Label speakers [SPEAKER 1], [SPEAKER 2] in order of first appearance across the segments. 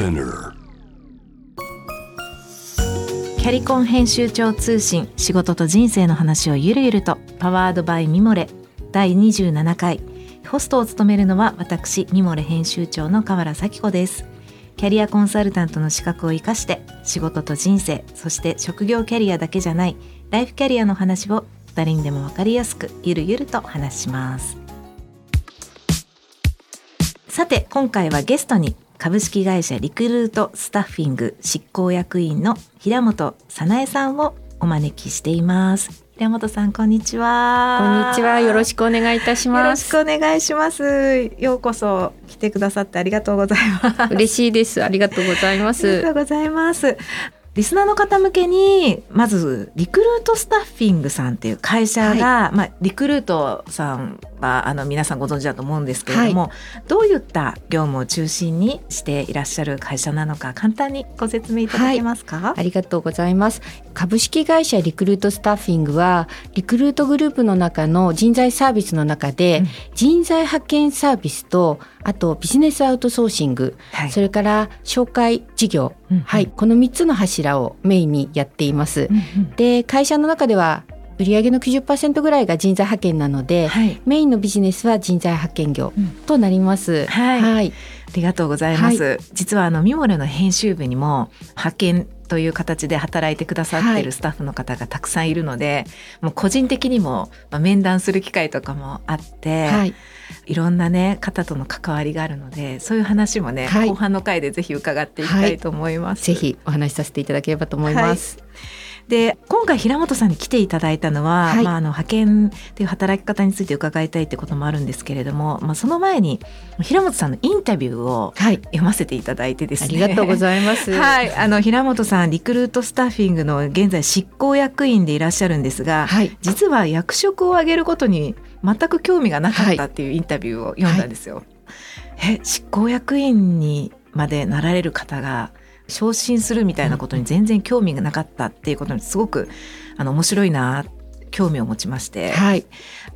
[SPEAKER 1] Spinner
[SPEAKER 2] キャリコン編集長通信仕事と人生の話をゆるゆるとパワードバイミモレ第27回。ホストを務めるのは私ミモレ編集長の河原咲子です。キャリアコンサルタントの資格を生かして仕事と人生そして職業キャリアだけじゃないライフキャリアの話を2人にでも分かりやすくゆるゆると話します。さて今回はゲストに株式会社リクルートスタッフィング執行役員の平本早苗さんをお招きしています。平本さんこんにちは。
[SPEAKER 3] こんにちは。よろしくお願いいたし
[SPEAKER 2] よろし
[SPEAKER 3] ます
[SPEAKER 2] くお願いします。ようこそ来てくださってありがとうございます。
[SPEAKER 3] 嬉しいです。ありがとうございま
[SPEAKER 2] あり
[SPEAKER 3] す
[SPEAKER 2] がとうございます。リスナーの方向けにまずリクルートスタッフィングさんっていう会社が、まあ、リクルートさんはあの皆さんご存知だと思うんですけれども、どういった業務を中心にしていらっしゃる会社なのか簡単にご説明いただけますか、
[SPEAKER 3] ありがとうございます。株式会社リクルートスタッフィングはリクルートグループの中の人材サービスの中で、
[SPEAKER 2] うん。
[SPEAKER 3] 人材派遣サービスとあとビジネスアウトソーシング、
[SPEAKER 2] はい。
[SPEAKER 3] それから紹介事業、
[SPEAKER 2] うんうん。
[SPEAKER 3] はい。この3つの柱をメインにやっています、
[SPEAKER 2] うんうん。
[SPEAKER 3] で会社の中では売上の90%ぐらいが人材派遣なので、
[SPEAKER 2] はい。
[SPEAKER 3] メインのビジネスは人材派遣業
[SPEAKER 2] うん。
[SPEAKER 3] となります。
[SPEAKER 2] はい。
[SPEAKER 3] はい、
[SPEAKER 2] ありがとうございます。実はあのミモレの編集部にも派遣という形で働いてくださって
[SPEAKER 3] はい。
[SPEAKER 2] るスタッフの方がたくさんいるので、もう個人的にもまあ面談する機会とかもあって、
[SPEAKER 3] はい、
[SPEAKER 2] いろんなね方との関わりがあるので、そういう話もね、
[SPEAKER 3] はい。
[SPEAKER 2] 後半の回でぜひ伺っていきたいと思います。
[SPEAKER 3] ぜひお話しさせていただければと思います。
[SPEAKER 2] で今回平本さんに来ていただいたのは、
[SPEAKER 3] はい。
[SPEAKER 2] まあ、あの派遣っていう働き方について伺いたいってこともあるんですけれども、まあ、その前に平本さんのインタビューを
[SPEAKER 3] はい、
[SPEAKER 2] 読ませていただいてですね。
[SPEAKER 3] ありがとうございます。
[SPEAKER 2] はい、あの平本さんリクルートスタッフィングの現在執行役員でいらっしゃるんですが、
[SPEAKER 3] はい、
[SPEAKER 2] 実は役職を上げることに全く興味がなかったっていうインタビューを読んだんですよ。え執行役員にまでなられる方が昇進するみたいなことに全然興味がなかったっていうことにすごくあの面白いな興味を持ちまして、
[SPEAKER 3] はい、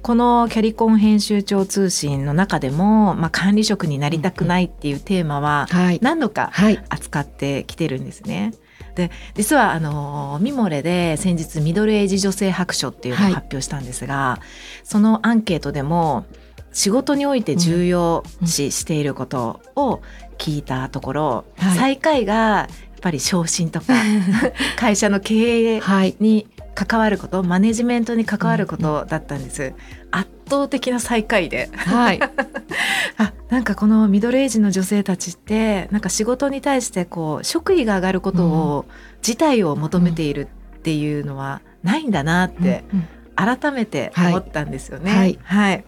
[SPEAKER 2] このキャリコン編集長通信の中でも、まあ、管理職になりたくないっていうテーマは
[SPEAKER 3] はい、
[SPEAKER 2] 何度か
[SPEAKER 3] はい、
[SPEAKER 2] 扱ってきてるんですね。で実はあのミモレで先日ミドルエイジ女性白書っていうのを
[SPEAKER 3] はい。
[SPEAKER 2] 発表したんですが、そのアンケートでも仕事において重要視していることを聞いたところ、
[SPEAKER 3] はい。
[SPEAKER 2] 最下位がやっぱり昇進とか 会社の経営
[SPEAKER 3] はい、
[SPEAKER 2] に関わることマネジメントに関わることだったんです。圧倒的な最下位で。
[SPEAKER 3] はい、
[SPEAKER 2] あなんかこのミドルエイジの女性たちってなんか仕事に対してこう職位が上がることを、自体を求めているっていうのはないんだなって
[SPEAKER 3] うん。
[SPEAKER 2] 改めて思ったんですよね。
[SPEAKER 3] はい。
[SPEAKER 2] はい。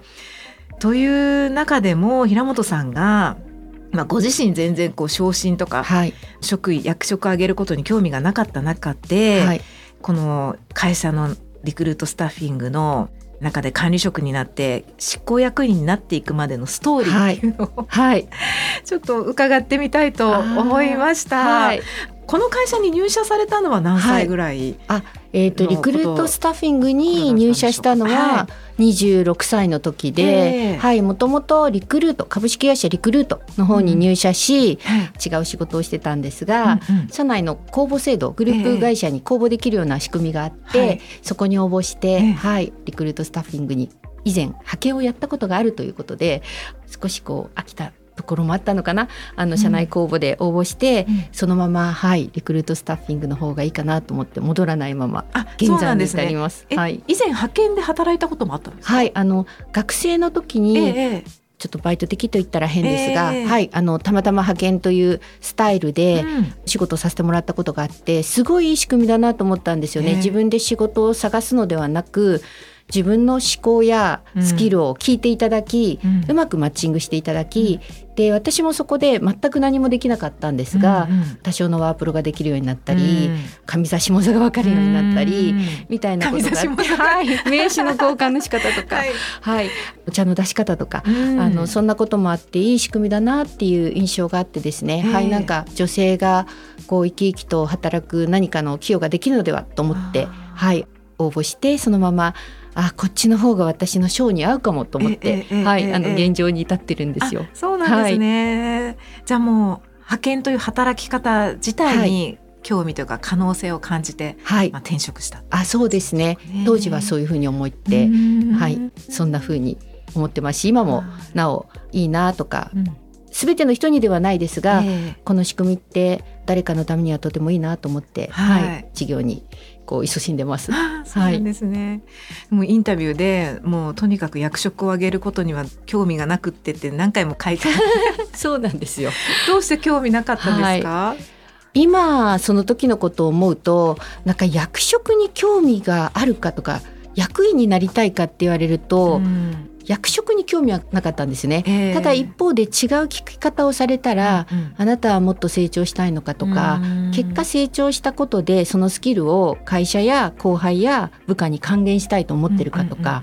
[SPEAKER 2] という中でも平本さんが、まあ、ご自身全然こう昇進とか
[SPEAKER 3] はい、
[SPEAKER 2] 職位役職を上げることに興味がなかった中で、
[SPEAKER 3] はい、
[SPEAKER 2] この会社のリクルートスタッフィングの中で管理職になって執行役員になっていくまでのストーリーっていうのを、
[SPEAKER 3] はい、
[SPEAKER 2] ちょっと伺ってみたいと思いました。
[SPEAKER 3] はい、
[SPEAKER 2] この会社に入社されたのは何歳ぐらい、
[SPEAKER 3] あ、えっ、と
[SPEAKER 2] の
[SPEAKER 3] リクルートスタッフィングに入社したの
[SPEAKER 2] は
[SPEAKER 3] は26歳の時で、もともとリクルート株式会社リクルートの方に入社し、
[SPEAKER 2] はい。
[SPEAKER 3] 違う仕事をしてたんですが、
[SPEAKER 2] うんうん。
[SPEAKER 3] 社内の公募制度グループ会社に公募できるような仕組みがあって、
[SPEAKER 2] はい。
[SPEAKER 3] そこに応募して、
[SPEAKER 2] ええ。
[SPEAKER 3] はい、リクルートスタッフィングに以前派遣をやったことがあるということで少しこう飽きたところもあったのかなあの社内公募で応募して、
[SPEAKER 2] うん
[SPEAKER 3] そのまま、はい、リクルートスタッフィングの方がいいかなと思って戻らないまま現在に。至ります。
[SPEAKER 2] え、
[SPEAKER 3] はい
[SPEAKER 2] 以前派遣で働いたこともあったんですか？
[SPEAKER 3] はい、あの学生の時に、
[SPEAKER 2] ええ
[SPEAKER 3] ちょっとバイト的と言ったら変ですが、
[SPEAKER 2] ええ
[SPEAKER 3] はい、あのたまたま派遣というスタイルで、
[SPEAKER 2] うん
[SPEAKER 3] 仕事させてもらったことがあってすごいいい仕組みだなと思ったんですよね。
[SPEAKER 2] ええ
[SPEAKER 3] 自分で仕事を探すのではなく自分の思考やスキルを聞いていただき、
[SPEAKER 2] うん。
[SPEAKER 3] うまくマッチングしていただき、で私もそこで全く何もできなかったんですが、
[SPEAKER 2] うんうん
[SPEAKER 3] 多少のワープロができるようになったり、
[SPEAKER 2] うん。
[SPEAKER 3] 上座下座が分かるようになったり、
[SPEAKER 2] うん。
[SPEAKER 3] みたいなことがあって、はい、名刺の交換の仕方とか、
[SPEAKER 2] はい。
[SPEAKER 3] はい、お茶の出し方とか、
[SPEAKER 2] うん。
[SPEAKER 3] あのそんなこともあっていい仕組みだなっていう印象があってですね、
[SPEAKER 2] ええ。
[SPEAKER 3] はい。なんか女性がこう生き生きと働く何かの寄与ができるのではと思ってはい。応募してそのままあこっちの方が私の賞に合うかもと思って、はい、
[SPEAKER 2] ええ
[SPEAKER 3] あの現状に至ってるんですよ。
[SPEAKER 2] あ。そうなんですね。じゃあもう派遣という働き方自体に興味というか可能性を感じて、
[SPEAKER 3] はい。
[SPEAKER 2] まあ、転職した。
[SPEAKER 3] あそうですね。
[SPEAKER 2] ね。
[SPEAKER 3] 当時はそういうふうに思って、
[SPEAKER 2] うん。
[SPEAKER 3] はい。そんなふうに思ってますし今もなおいいなとか
[SPEAKER 2] うん。
[SPEAKER 3] 全ての人にではないですが、
[SPEAKER 2] ええ。
[SPEAKER 3] この仕組みって誰かのためにはとてもいいなと思って、
[SPEAKER 2] はい。
[SPEAKER 3] 事業にこう勤しんでます。
[SPEAKER 2] そうですね、もうインタビューでもうとにかく役職を上げることには興味がなくってって何回も書いて
[SPEAKER 3] そうなんですよ。
[SPEAKER 2] どうして興味なかったんですか、
[SPEAKER 3] 今その時のことを思うとなんか役職に興味があるかとか役員になりたいかって言われると、
[SPEAKER 2] ん
[SPEAKER 3] 役職に興味はなかったんですね。
[SPEAKER 2] ええ。
[SPEAKER 3] ただ一方で違う聞き方をされたら、
[SPEAKER 2] うん
[SPEAKER 3] あなたはもっと成長したいのかとか、
[SPEAKER 2] うん。
[SPEAKER 3] 結果成長したことでそのスキルを会社や後輩や部下に還元したいと思ってるかとか、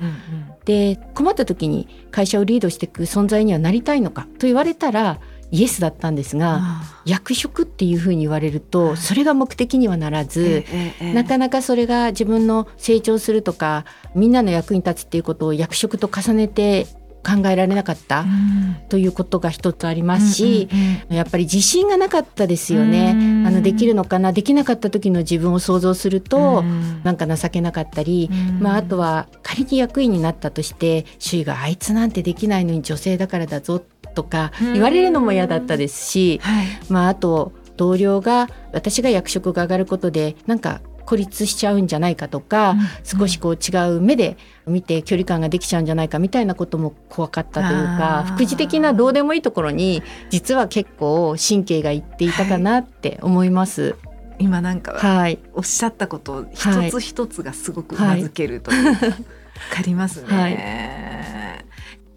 [SPEAKER 3] で困った時に会社をリードしていく存在にはなりたいのかと言われたらイエスだったんですが、
[SPEAKER 2] あ
[SPEAKER 3] 役職っていうふうに言われるとそれが目的にはなら
[SPEAKER 2] あ
[SPEAKER 3] ず、なかなかそれが自分の成長するとかみんなの役に立つっていうことを役職と重ねて考えられなかった
[SPEAKER 2] うん。
[SPEAKER 3] ということが一つありますし、やっぱり自信がなかったですよね。
[SPEAKER 2] うん。
[SPEAKER 3] あのできるのかなできなかった時の自分を想像すると、
[SPEAKER 2] うん。
[SPEAKER 3] なんか情けなかったり、
[SPEAKER 2] うん。
[SPEAKER 3] まあ、あとは仮に役員になったとして周囲があいつなんてできないのに女性だからだぞとか
[SPEAKER 2] うん。
[SPEAKER 3] 言われるのも嫌だったですし、
[SPEAKER 2] はい。
[SPEAKER 3] まあ、あと同僚が私が役職が上がることでなんか孤立しちゃうんじゃないかとか、少しこう違う目で見て距離感ができちゃうんじゃないかみたいなことも怖かったというか副次的などうでもいいところに実は結構神経がいっていたかなって思います。
[SPEAKER 2] 今なんか
[SPEAKER 3] はい、
[SPEAKER 2] おっしゃったこと一
[SPEAKER 3] はい。
[SPEAKER 2] つ一つがすごくうなずけるという、わかりますね。
[SPEAKER 3] はい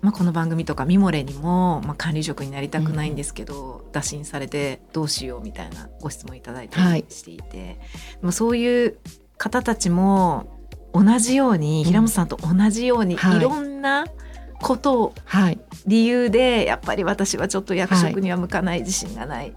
[SPEAKER 2] まあ、この番組とかミモレにも、まあ、管理職になりたくないんですけど、打診されてどうしようみたいなご質問いただいた
[SPEAKER 3] はい。
[SPEAKER 2] りしていて、でもそういう方たちも同じように、
[SPEAKER 3] うん。
[SPEAKER 2] 平本さんと同じように、
[SPEAKER 3] はい。
[SPEAKER 2] い、ろんなことを
[SPEAKER 3] はい、
[SPEAKER 2] 理由でやっぱり私はちょっと役職には向かない、自信がないっ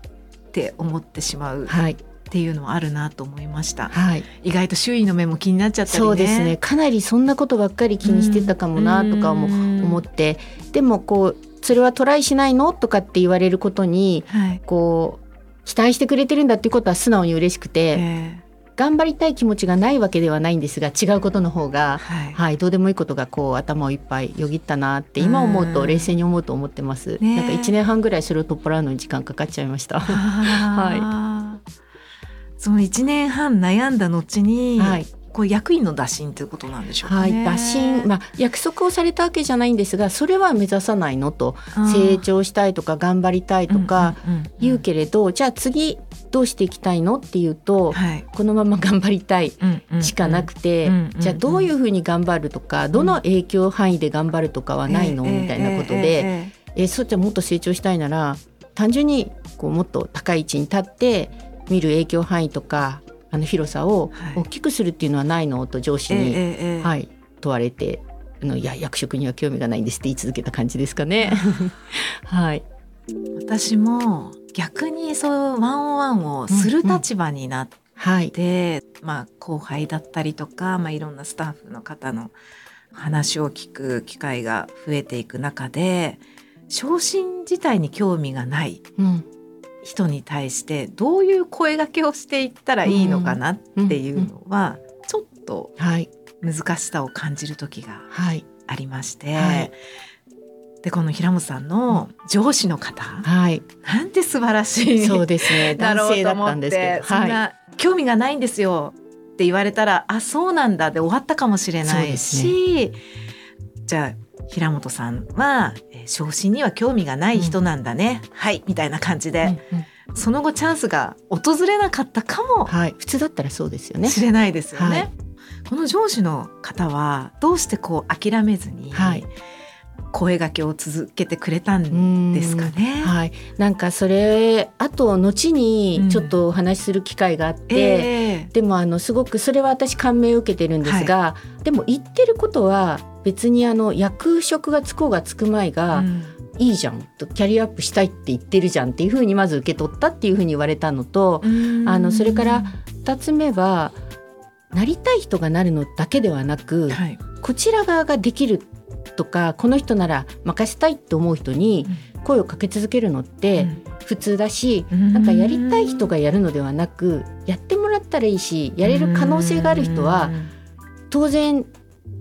[SPEAKER 2] て思ってしまう。
[SPEAKER 3] はい、
[SPEAKER 2] っていうのはあるなと思いました。
[SPEAKER 3] はい、
[SPEAKER 2] 意外と周囲の目も気になっちゃったりね。
[SPEAKER 3] そうですね。かなりそんなことばっかり気にしてたかもなとかも
[SPEAKER 2] うん
[SPEAKER 3] 思って、でもこうそれはトライしないの？とかって言われることに
[SPEAKER 2] はい。
[SPEAKER 3] こう期待してくれてるんだっていうことは素直に嬉しくて、
[SPEAKER 2] え
[SPEAKER 3] 頑張りたい気持ちがないわけではないんですが違うことの方
[SPEAKER 2] ー
[SPEAKER 3] が、
[SPEAKER 2] はい。
[SPEAKER 3] はい、どうでもいいことがこう頭をいっぱいよぎったなって今思うと
[SPEAKER 2] うん
[SPEAKER 3] 冷静に思うと思ってます。
[SPEAKER 2] ね
[SPEAKER 3] なんか1年半ぐらいそれを取っ払うのに時間かかっちゃいました。
[SPEAKER 2] はその一年半悩んだ後に、
[SPEAKER 3] はい、
[SPEAKER 2] こう役員の打診ということなんでしょうか
[SPEAKER 3] はい、
[SPEAKER 2] ね。
[SPEAKER 3] 打診、まあ、約束をされたわけじゃないんですがそれは目指さないのと。成長したいとか頑張りたいとか
[SPEAKER 2] うんうんうん
[SPEAKER 3] 言うけれど、じゃあ次どうしていきたいのっていうと、
[SPEAKER 2] はい。
[SPEAKER 3] このまま頑張りたい
[SPEAKER 2] うんうんうん。
[SPEAKER 3] しかなくて、
[SPEAKER 2] うんうんうん。
[SPEAKER 3] じゃあどういうふうに頑張るとかどの影響範囲で頑張るとかはないの、みたいなことで、
[SPEAKER 2] え
[SPEAKER 3] えそっちはもっと成長したいなら単純にこうもっと高い位置に立って見る影響範囲とかあの広さを
[SPEAKER 2] はい。
[SPEAKER 3] 大きくするっていうのはないのと上司に、
[SPEAKER 2] えええ
[SPEAKER 3] はい、問われてあのいや役職には興味がないんですって言い続けた感じですかね。はい、
[SPEAKER 2] 私も逆にそうワンオンワンをする立場になって
[SPEAKER 3] はい、
[SPEAKER 2] で、まあ、後輩だったりとか、まあ、いろんなスタッフの方の話を聞く機会が増えていく中で昇進自体に興味がない
[SPEAKER 3] うん、
[SPEAKER 2] 人に対してどういう声掛けをしていったらいいのかなっていうのはちょっと
[SPEAKER 3] はい、
[SPEAKER 2] 難しさを感じる時が
[SPEAKER 3] はい、
[SPEAKER 2] ありまして、
[SPEAKER 3] はい。
[SPEAKER 2] でこの平本さんの上司の方、
[SPEAKER 3] はい、
[SPEAKER 2] なんて素晴らしい
[SPEAKER 3] そうですね。男性だったんですけど、
[SPEAKER 2] てそんな興味がないんですよって言われたらあそうなんだで終わったかもしれないし、じゃあ平本さんはえー昇進には興味がない人なんだね、はいみたいな感じで、
[SPEAKER 3] うんうん。
[SPEAKER 2] その後チャンスが訪れなかったかも
[SPEAKER 3] はい、普通だったらそうですよね。
[SPEAKER 2] しれないですよね。
[SPEAKER 3] はい。
[SPEAKER 2] この上司の方はどうしてこう諦めずに
[SPEAKER 3] はい。
[SPEAKER 2] 声掛けを続けてくれたんですかね。
[SPEAKER 3] はい、なんかそれあと後
[SPEAKER 2] うん。
[SPEAKER 3] にちょっとお話しする機会があって、
[SPEAKER 2] ええ。
[SPEAKER 3] でもあのすごくそれは私感銘を受けてるんですが、でも言ってることは別にあの役職がつこうがつく前が、
[SPEAKER 2] うん。
[SPEAKER 3] いいじゃん。とキャリアアップしたいって言ってるじゃんっていうふうにまず受け取ったっていうふうに言われたのと、あのそれから2つ目はなりたい人がなるのだけではなく、
[SPEAKER 2] はい。
[SPEAKER 3] こちら側ができるとかこの人なら任せたいって思う人に声をかけ続けるのって普通だし、うん、なんかやりたい人がやるのではなくやってもらったらいいしやれる可能性がある人は当然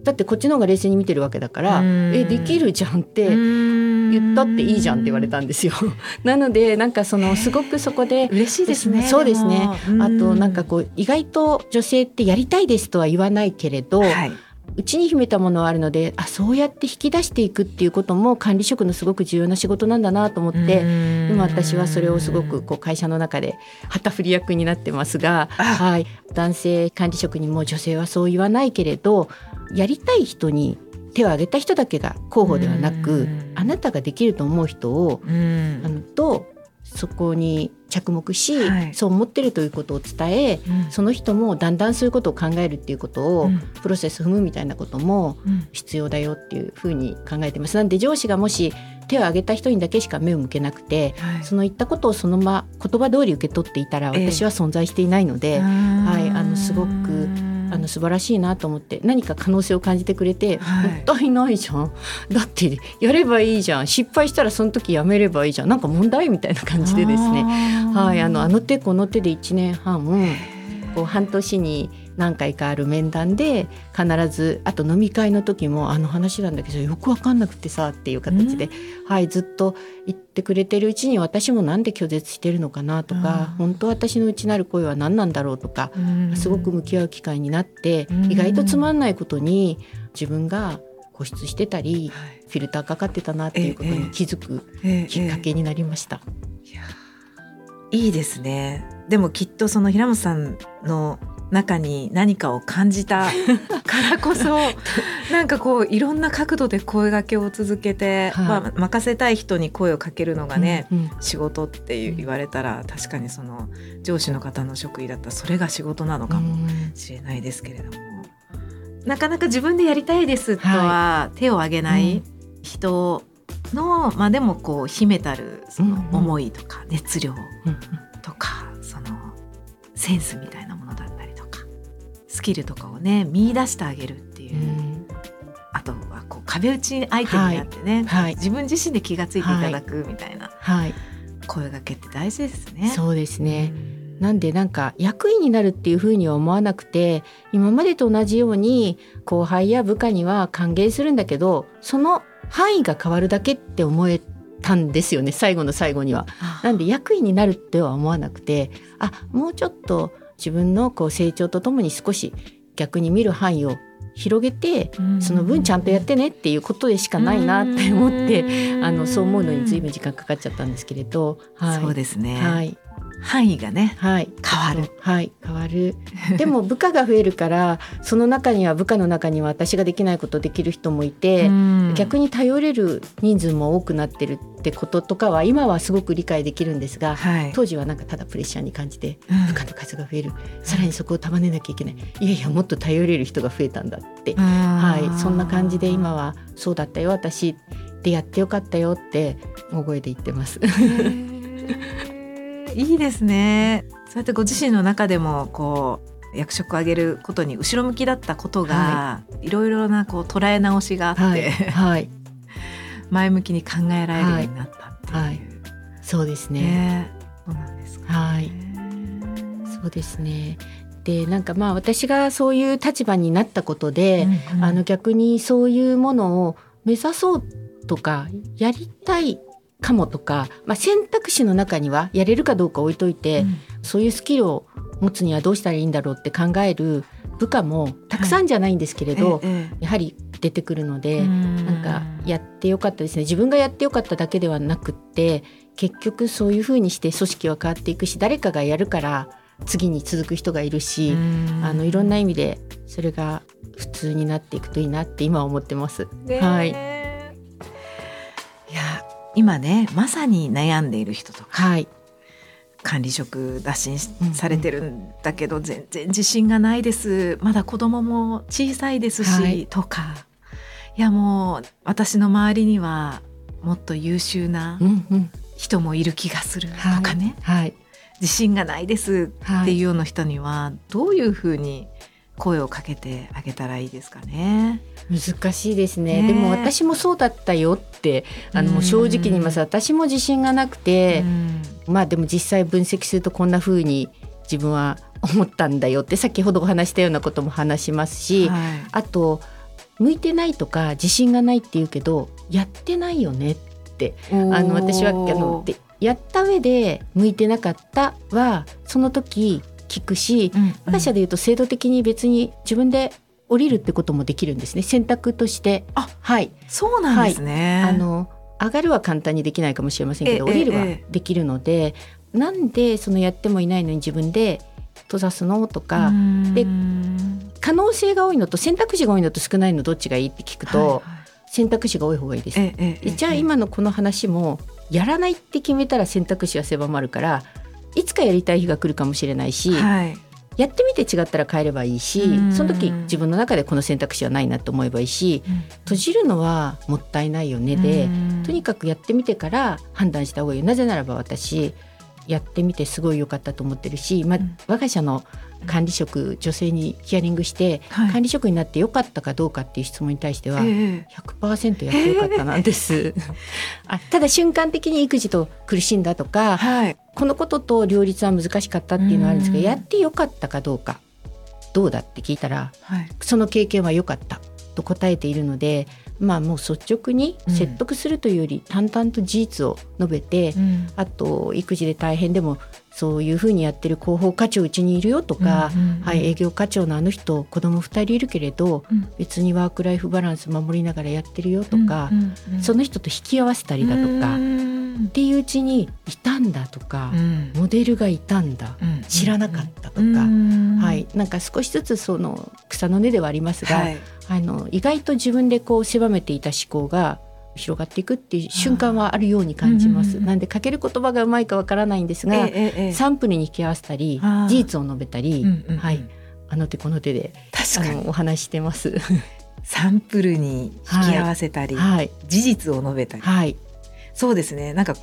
[SPEAKER 3] だってこっちの方が冷静に見てるわけだから「えできるじゃん」って言ったっていいじゃんって言われたんですよ。なのでなんかそのすごくそこで
[SPEAKER 2] 嬉しいですね。
[SPEAKER 3] そうですね。あとなんかこう意外と女性ってやりたいですとは言わないけれど、はい、うちに秘めたものはあるのであそうやって引き出していくっていうことも管理職のすごく重要な仕事なんだなと思って今私はそれをすごくこう会社の中で旗振り役になってますが、はい、男性管理職にも女性はそう言わないけれどやりたい人に手を挙げた人だけが候補ではなくあなたができると思う人をあのとそこに着目し、はい、そう思ってるということを伝え、うん、その人もだんだんそういうことを考えるっていうことを、うん、プロセス踏むみたいなことも必要だよっていうふうに考えてます。なんで上司がもし手を挙げた人にだけしか目を向けなくて、はい、その言ったことをそのまま言葉通り受け取っていたら私は存在していないので、えー、はい、あのすごくあの素晴らしいなと思って何か可能性を感じてくれて、はい、もったいないじゃん。だってやればいいじゃん。失敗したらその時やめればいいじゃん。なんか問題みたいな感じでですね。はいあのあの手この手で1年半こう半年に何回かある面談で必ずあと飲み会の時もあの話なんだけどよく分かんなくてさっていう形で、はいずっと言ってくれてるうちに私もなんで拒絶してるのかなとか、本当私の内なる声は何なんだろうとか、すごく向き合う機会になって、意外とつまんないことに自分が固執してたり、フィルターかかってたなっていうことに気づくきっかけになりました。
[SPEAKER 2] いいですね。でもきっとその平本さんの中に何かを感じた。からこそ なんかこういろんな角度で声がけを続けて、はい、まあ、任せたい人に声をかけるのがね、うんうん、仕事って言われたら確かにその上司の方の職位だったらそれが仕事なのかもしれないですけれども、うん、なかなか自分でやりたいですとは手を挙げない人の、まあでもこう秘めたるその思いとか熱量とか、そのセンスみたいなスキルとかをね見出してあげるっていう、うん、あとはこう壁打ち相手になってね、はい、自分自身で気が付いていただくみたいな、はい、声がけって大事ですね。
[SPEAKER 3] そうですね、なんでなんか役員になるっていうふうには思わなくて今までと同じように後輩や部下には歓迎するんだけどその範囲が変わるだけって思えたんですよね最後の最後には。なんで役員になるっては思わなくてあもうちょっと自分のこう成長とともに少し逆に見る範囲を広げてその分ちゃんとやってねっていうことでしかないなって思ってあのそう思うのに随分時間かかっちゃったんですけれど、
[SPEAKER 2] はい、そうですね、
[SPEAKER 3] はい、
[SPEAKER 2] 範囲がね、
[SPEAKER 3] はい、
[SPEAKER 2] 変わる。
[SPEAKER 3] はい、変わる。でも部下が増えるから、その中には部下の中には私ができないことできる人もいて、逆に頼れる人数も多くなってるってこととかは今はすごく理解できるんですが、はい、当時はなんかただプレッシャーに感じて、部下の数が増える、うん、さらにそこを束ねなきゃいけない。いやいやもっと頼れる人が増えたんだって、はい、そんな感じで今はそうだったよ私。でやってよかったよって大声で言ってます。
[SPEAKER 2] いいですね。そうやってご自身の中でもこう役職を上げることに後ろ向きだったことが、はい、いろいろなこう捉え直しがあって、はい、はい、前向きに考えられるようになったっていう、はい、
[SPEAKER 3] そうですね、
[SPEAKER 2] ね、そうなんですか、ね、はい。
[SPEAKER 3] そうですね。でなんかまあ私がそういう立場になったことで、うんうん、あの逆にそういうものを目指そうとかやりたいかもとか、まあ、選択肢の中にはやれるかどうか置いといて、うん、そういうスキルを持つにはどうしたらいいんだろうって考える部下もたくさんじゃないんですけれど、はい。ええ、やはり出てくるのでなんかやってよかったですね。自分がやってよかっただけではなくって結局そういうふうにして組織は変わっていくし誰かがやるから次に続く人がいるしあのいろんな意味でそれが普通になっていくといいなって今は思ってます。はい
[SPEAKER 2] 今ねまさに悩んでいる人とか、はい、管理職打診されてるんだけど、全然自信がないです。まだ子供も小さいですし、はい、とか。いやもう私の周りにはもっと優秀な人もいる気がする。とかね、はい、自信がないですっていうような人にはどういうふうに声をかけてあげたらいいですかね。
[SPEAKER 3] 難しいですね。ねでも私もそうだったよってあの正直に言います。私も自信がなくて、まあでも実際分析するとこんな風に自分は思ったんだよって先ほどお話したようなことも話しますし、はい、あと向いてないとか自信がないって言うけどやってないよねってあの私はあのでやった上で向いてなかったはその時聞くし、うんうん、我が社でいうと制度的に別に自分で降りるってこともできるんですね。選択として。
[SPEAKER 2] あはい。そうなんですね、
[SPEAKER 3] はい、あの上がるは簡単にできないかもしれませんけど降りるはできるので、なんでそのやってもいないのに自分で閉ざすのとかで可能性が多いのと選択肢が多いのと少ないのどっちがいいって聞くと、はいはい、選択肢が多い方がいいです。じゃあ今のこの話もやらないって決めたら選択肢は狭まるからいつかやりたい日が来るかもしれないし、はい、やってみて違ったら変えればいいしその時自分の中でこの選択肢はないなと思えばいいし閉じるのはもったいないよねでとにかくやってみてから判断した方がいいなぜならば私やってみてすごい良かったと思ってるし、まあ、我が社の管理職女性にヒアリングして、はい、管理職になってよかったかどうかっていう質問に対しては100%やってよかったなんです。あただ瞬間的に育児と苦しんだとか、はい、このことと両立は難しかったっていうのはあるんですけどやってよかったかどうかどうだって聞いたら、はい、その経験は良かったと答えているのでまあもう率直に説得するというより淡々と事実を述べて、うん、あと育児で大変でもそういうふうにやってる広報課長うちにいるよとか、うんうんうん、はい、営業課長のあの人子供2人いるけれど、うん、別にワークライフバランス守りながらやってるよとか、うんうんうん、その人と引き合わせたりだとか、っていううちにいたんだとか、モデルがいたんだ、知らなかったとか、はい、なんか少しずつその草の根ではありますが、はい、あの意外と自分でこう狭めていた思考が広がっていくっていう瞬間はあるように感じます。なんでかける言葉がうまいかわからないんですが、ええ、サンプルに引き合わせたり事実を述べたり、うんうん、はい、あの手この手で確かに。お話してます。
[SPEAKER 2] サンプルに引き合わせたり、はい、事実を述べたり、はい、そうですね。なんか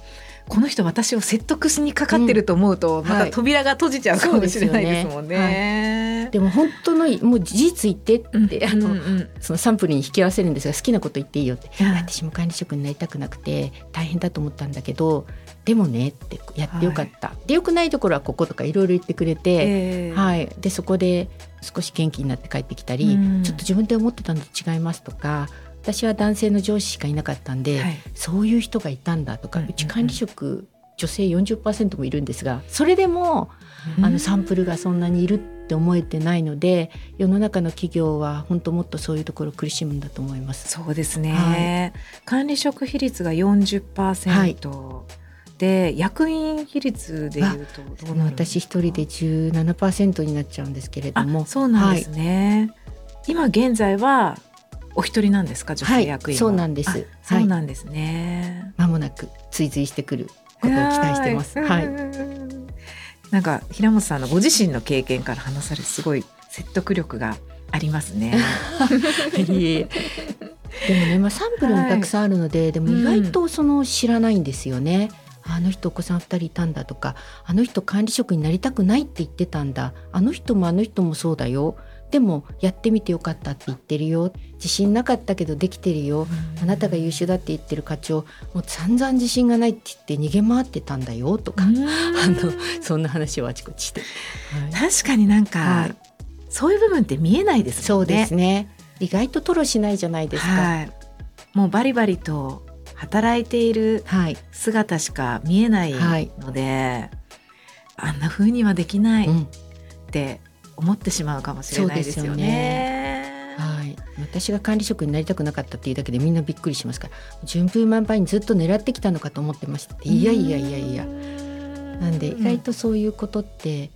[SPEAKER 2] この人私を説得しにかかってると思うと、うん、また扉が閉じちゃうかもしれないですもんね。
[SPEAKER 3] でも本当のもう事実言ってって、うん、あの、うん、そのサンプルに引き合わせるんですが好きなこと言っていいよって、私も管理職になりたくなくて大変だと思ったんだけどでもねってやってよかった、はい、でよくないところはこことかいろいろ言ってくれて、えー、はい、でそこで少し元気になって帰ってきたり、ちょっと自分で思ってたのと違いますとか私は男性の上司しかいなかったんで、はい、そういう人がいたんだとか、うち管理職女性40%もいるんですがそれでもあのサンプルがそんなにいるって思えてないので世の中の企業は本当もっとそういうところ苦しむんだと思います。
[SPEAKER 2] そうですね、はい、管理職比率が40%、はい。で役員比率でいうと
[SPEAKER 3] 私一人で17%になっちゃうんですけれども。
[SPEAKER 2] そうなんですね、はい、今現在はお一人なんですか女性役員、
[SPEAKER 3] は？い、そうなんです。
[SPEAKER 2] そうなんですね、
[SPEAKER 3] まもなく追随してくることを期待してます。はい。
[SPEAKER 2] なんか平本さんのご自身の経験から話されすごい説得力がありますね。
[SPEAKER 3] でもね、まあ、サンプルもたくさんあるので、はい、でも意外とその知らないんですよね。うん、あの人お子さん2人いたんだとかあの人管理職になりたくないって言ってたんだ。あの人もあの人もそうだよでもやってみてよかったって言ってるよ。自信なかったけどできてるよ、あなたが優秀だって言ってる課長もう散々自信がないって言って逃げ回ってたんだよ。とか、あのそんな話をあちこちして、
[SPEAKER 2] はい、確かになんか、はい、そういう部分って見えないですね。
[SPEAKER 3] そうですね。意外と吐露しないじゃないですか、はい、
[SPEAKER 2] もうバリバリと働いている姿しか見えないので、あんな風にはできないって思ってしまうかもしれないですよね。
[SPEAKER 3] はい、私が管理職になりたくなかったっていうだけでみんなびっくりしますから。順風満帆にずっと狙ってきたのかと思ってましたいやいやいやいや。なんで意外とそういうことって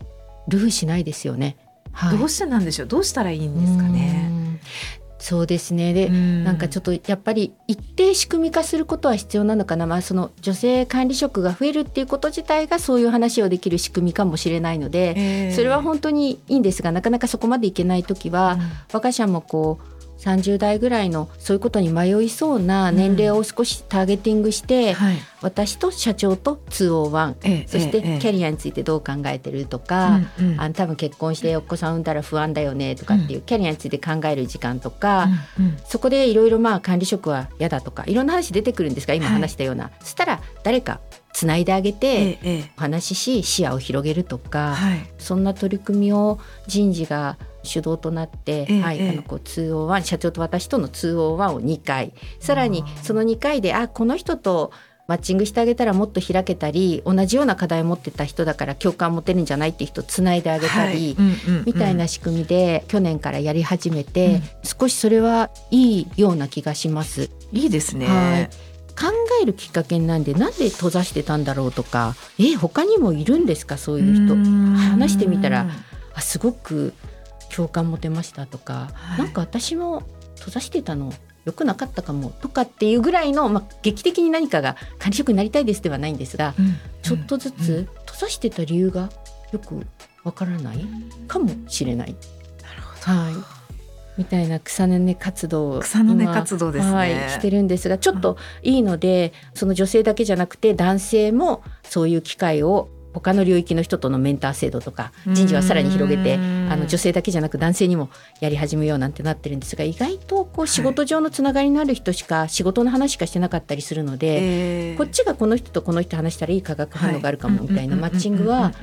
[SPEAKER 3] ルフしないですよね、
[SPEAKER 2] はい、どうしてなんでしょう？どうしたらいいんですかね？
[SPEAKER 3] そうですね。で、ん、なんかちょっとやっぱり一定仕組み化することは必要なのかな、まあ、その女性管理職が増えるっていうこと自体がそういう話をできる仕組みかもしれないので、えー、それは本当にいいんですがなかなかそこまでいけない時は、うん、我が社もこう30代ぐらいのそういうことに迷いそうな年齢を少しターゲティングして、
[SPEAKER 2] はい。
[SPEAKER 3] 私と社長と201、
[SPEAKER 2] ええ
[SPEAKER 3] そして
[SPEAKER 2] ええ
[SPEAKER 3] キャリアについてどう考えてるとか、
[SPEAKER 2] うんうん。
[SPEAKER 3] あの多分結婚してお子さん産んだら不安だよねとかっていう、キャリアについて考える時間とか、
[SPEAKER 2] うんうん。
[SPEAKER 3] そこでいろいろまあ管理職は嫌だとかいろんな話出てくるんですが今
[SPEAKER 2] はい。
[SPEAKER 3] 話したような、そしたら誰かつないであげて、
[SPEAKER 2] ええええ。
[SPEAKER 3] お話しし視野を広げるとか、
[SPEAKER 2] はい。
[SPEAKER 3] そんな取り組みを人事が主導となって、
[SPEAKER 2] ええ
[SPEAKER 3] はい、
[SPEAKER 2] ええ。
[SPEAKER 3] あのこう201社長と私との201を2回。さらにその2回であこの人とマッチングしてあげたらもっと開けたり同じような課題を持ってた人だから共感持てるんじゃないって人をつないであげたり、みたいな仕組みで去年からやり始めて、
[SPEAKER 2] うん。
[SPEAKER 3] 少しそれはいいような気がします。
[SPEAKER 2] いいですね。
[SPEAKER 3] はい。考えるきっかけになんでなんで閉ざしてたんだろうとかえ他にもいるんですか？そういう人。話してみたらあすごく共感持てましたとか、
[SPEAKER 2] はい。
[SPEAKER 3] なんか私も閉ざしてたの良くなかったかもとかっていうぐらいの、まあ、劇的に何かが管理職になりたいですではないんですが、
[SPEAKER 2] うん。
[SPEAKER 3] ちょっとずつ閉ざしてた理由がよくわからないかもしれない。
[SPEAKER 2] なるほど。
[SPEAKER 3] はい。みたいな草の根活動を
[SPEAKER 2] 草の根
[SPEAKER 3] 今
[SPEAKER 2] 活動ですね。
[SPEAKER 3] はい、してるんですがちょっといいのでその女性だけじゃなくて男性もそういう機会を他の領域の人とのメンター制度とか人事はさらに広げて
[SPEAKER 2] うん
[SPEAKER 3] あの女性だけじゃなく男性にもやり始めようなんてなってるんですが意外とこう仕事上のつながりのある人しか仕事の話しかしてなかったりするので、
[SPEAKER 2] ええ。
[SPEAKER 3] こっちがこの人とこの人話したらいい化学反応があるかもみたいなマッチングは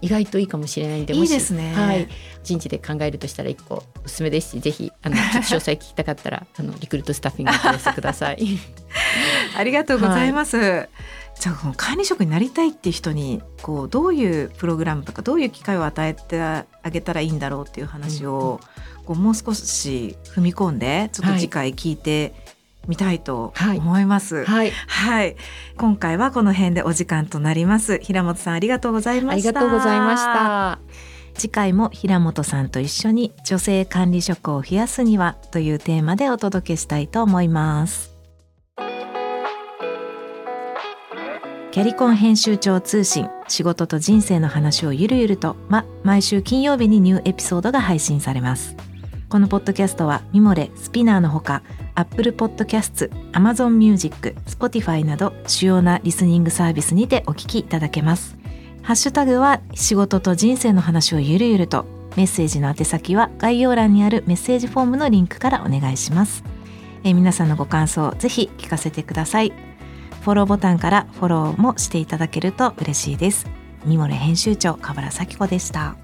[SPEAKER 3] 意外といいかもしれないんで
[SPEAKER 2] いい
[SPEAKER 3] もし
[SPEAKER 2] ですね。
[SPEAKER 3] はい、人事で考えるとしたら一個おすすめですしぜひあの 詳細聞きたかったらあのリクルートスタッフィングにください。
[SPEAKER 2] ありがとうございます。じゃあこの管理職になりたいっていう人にこうどういうプログラムとかどういう機会を与えてあげたらいいんだろうっていう話を、こうもう少し踏み込んでちょっと次回聞いてみたいと
[SPEAKER 3] はい
[SPEAKER 2] 思います。はい、
[SPEAKER 3] はい、
[SPEAKER 2] 今回はこの辺でお時間となります。平本さんありがとうございました。
[SPEAKER 3] ありがとうございまし。た。
[SPEAKER 2] 次回も平本さんと一緒に女性管理職を増やすにはというテーマでお届けしたいと思いますキャリコン編集長通信仕事と人生の話をゆるゆるとま毎週金曜日にニューエピソードが配信されますこのポッドキャストはミモレスピナーのほか Apple Podcasts、Amazon Music、Spotify など主要なリスニングサービスにてお聞きいただけますハッシュタグは仕事と人生の話をゆるゆるとメッセージの宛先は概要欄にあるメッセージフォームのリンクからお願いします。え皆さんのご感想ぜひ聞かせてください。フォローボタンからフォローもしていただけると嬉しいです。ミモレ編集長、河原咲子でした。